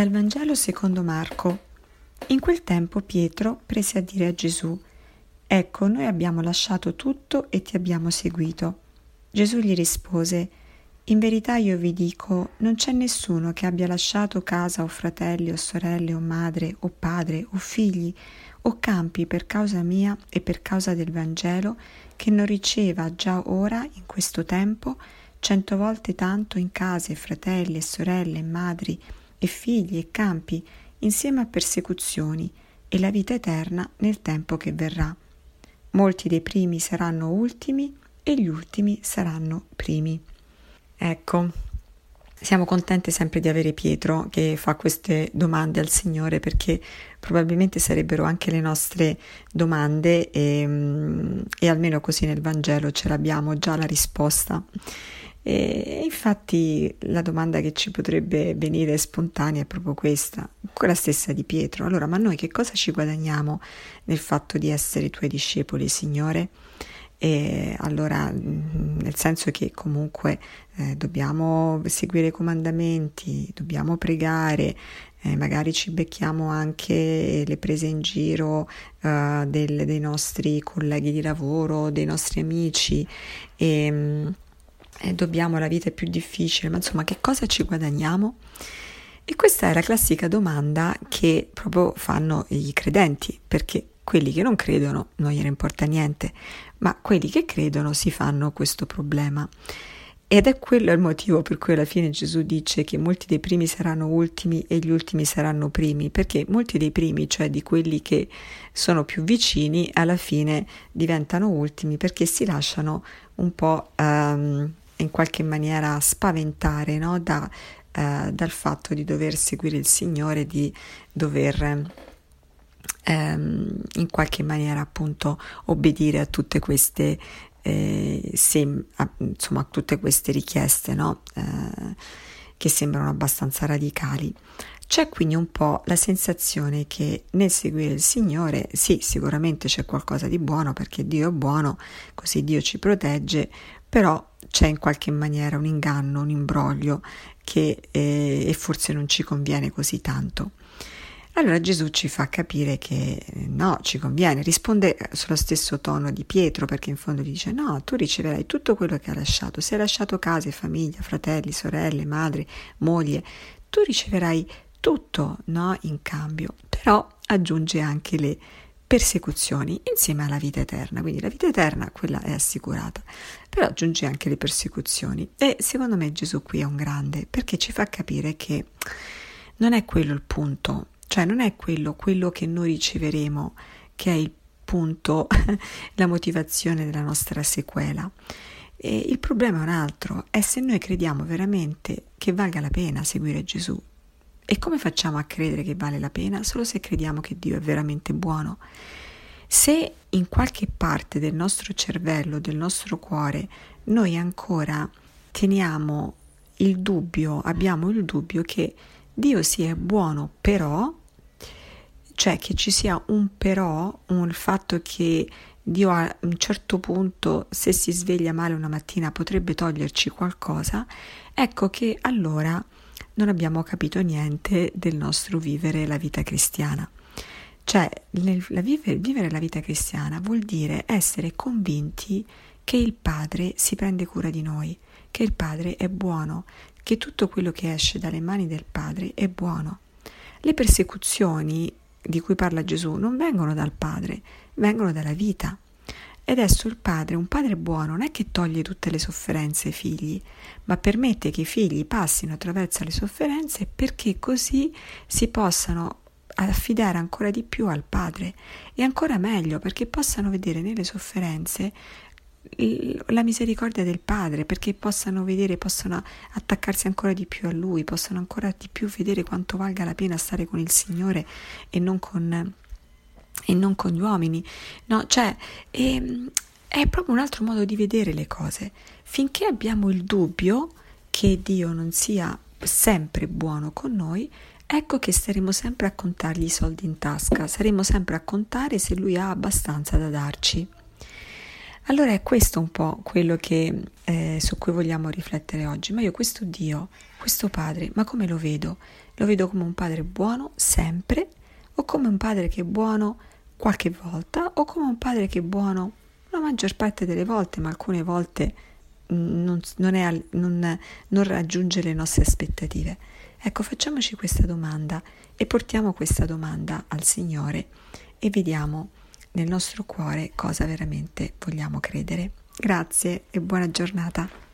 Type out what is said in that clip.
Dal Vangelo secondo Marco. In quel tempo Pietro prese a dire a Gesù, Ecco, noi abbiamo lasciato tutto e ti abbiamo seguito. Gesù gli rispose, In verità io vi dico, non c'è nessuno che abbia lasciato casa o fratelli o sorelle o madre o padre o figli o campi per causa mia e per causa del Vangelo, che non riceva già ora, in questo tempo, cento volte tanto in case, fratelli e sorelle e madri, e figli e campi insieme a persecuzioni e la vita eterna nel tempo che verrà. Molti dei primi saranno ultimi e gli ultimi saranno primi. Ecco, siamo contenti sempre di avere Pietro che fa queste domande al Signore perché probabilmente sarebbero anche le nostre domande e, e almeno così nel Vangelo ce l'abbiamo già la risposta. E infatti la domanda che ci potrebbe venire spontanea è proprio questa, quella stessa di Pietro. Allora, ma noi che cosa ci guadagniamo nel fatto di essere tuoi discepoli, Signore? E allora, nel senso che comunque eh, dobbiamo seguire i comandamenti, dobbiamo pregare, eh, magari ci becchiamo anche le prese in giro uh, del, dei nostri colleghi di lavoro, dei nostri amici e eh, dobbiamo la vita è più difficile, ma insomma che cosa ci guadagniamo? E questa è la classica domanda che proprio fanno i credenti, perché quelli che non credono non gliene importa niente, ma quelli che credono si fanno questo problema. Ed è quello il motivo per cui alla fine Gesù dice che molti dei primi saranno ultimi e gli ultimi saranno primi, perché molti dei primi, cioè di quelli che sono più vicini, alla fine diventano ultimi perché si lasciano un po' um, in qualche maniera spaventare no? da, eh, dal fatto di dover seguire il Signore, di dover ehm, in qualche maniera appunto obbedire a tutte queste eh, sem- a, insomma a tutte queste richieste no? eh, che sembrano abbastanza radicali. C'è quindi un po' la sensazione che nel seguire il Signore, sì, sicuramente c'è qualcosa di buono perché Dio è buono, così Dio ci protegge, però c'è in qualche maniera un inganno, un imbroglio che eh, forse non ci conviene così tanto. Allora Gesù ci fa capire che no, ci conviene, risponde sullo stesso tono di Pietro perché in fondo gli dice no, tu riceverai tutto quello che hai lasciato, se hai lasciato case, famiglia, fratelli, sorelle, madre, moglie, tu riceverai tutto no, in cambio, però aggiunge anche le persecuzioni insieme alla vita eterna, quindi la vita eterna quella è assicurata, però aggiunge anche le persecuzioni. E secondo me Gesù qui è un grande perché ci fa capire che non è quello il punto, cioè non è quello, quello che noi riceveremo che è il punto, la motivazione della nostra sequela. E il problema è un altro, è se noi crediamo veramente che valga la pena seguire Gesù, e come facciamo a credere che vale la pena? Solo se crediamo che Dio è veramente buono. Se in qualche parte del nostro cervello, del nostro cuore, noi ancora teniamo il dubbio, abbiamo il dubbio che Dio sia buono, però, cioè che ci sia un però, un fatto che Dio a un certo punto, se si sveglia male una mattina, potrebbe toglierci qualcosa, ecco che allora non abbiamo capito niente del nostro vivere la vita cristiana. Cioè, la vivere, vivere la vita cristiana vuol dire essere convinti che il Padre si prende cura di noi, che il Padre è buono, che tutto quello che esce dalle mani del Padre è buono. Le persecuzioni di cui parla Gesù non vengono dal Padre, vengono dalla vita. Ed adesso il padre, un padre buono, non è che toglie tutte le sofferenze ai figli, ma permette che i figli passino attraverso le sofferenze perché così si possano affidare ancora di più al padre e ancora meglio perché possano vedere nelle sofferenze la misericordia del padre perché possano vedere, possano attaccarsi ancora di più a lui, possano ancora di più vedere quanto valga la pena stare con il Signore e non con e non con gli uomini, no? Cioè, è, ehm, è proprio un altro modo di vedere le cose. Finché abbiamo il dubbio che Dio non sia sempre buono con noi, ecco che staremo sempre a contargli i soldi in tasca, saremo sempre a contare se lui ha abbastanza da darci. Allora è questo un po' quello che, eh, su cui vogliamo riflettere oggi. Ma io questo Dio, questo Padre, ma come lo vedo? Lo vedo come un Padre buono sempre o come un Padre che è buono qualche volta o come un Padre che è buono la maggior parte delle volte, ma alcune volte mm, non, non, è, non, non raggiunge le nostre aspettative. Ecco, facciamoci questa domanda e portiamo questa domanda al Signore e vediamo nel nostro cuore cosa veramente vogliamo credere. Grazie e buona giornata.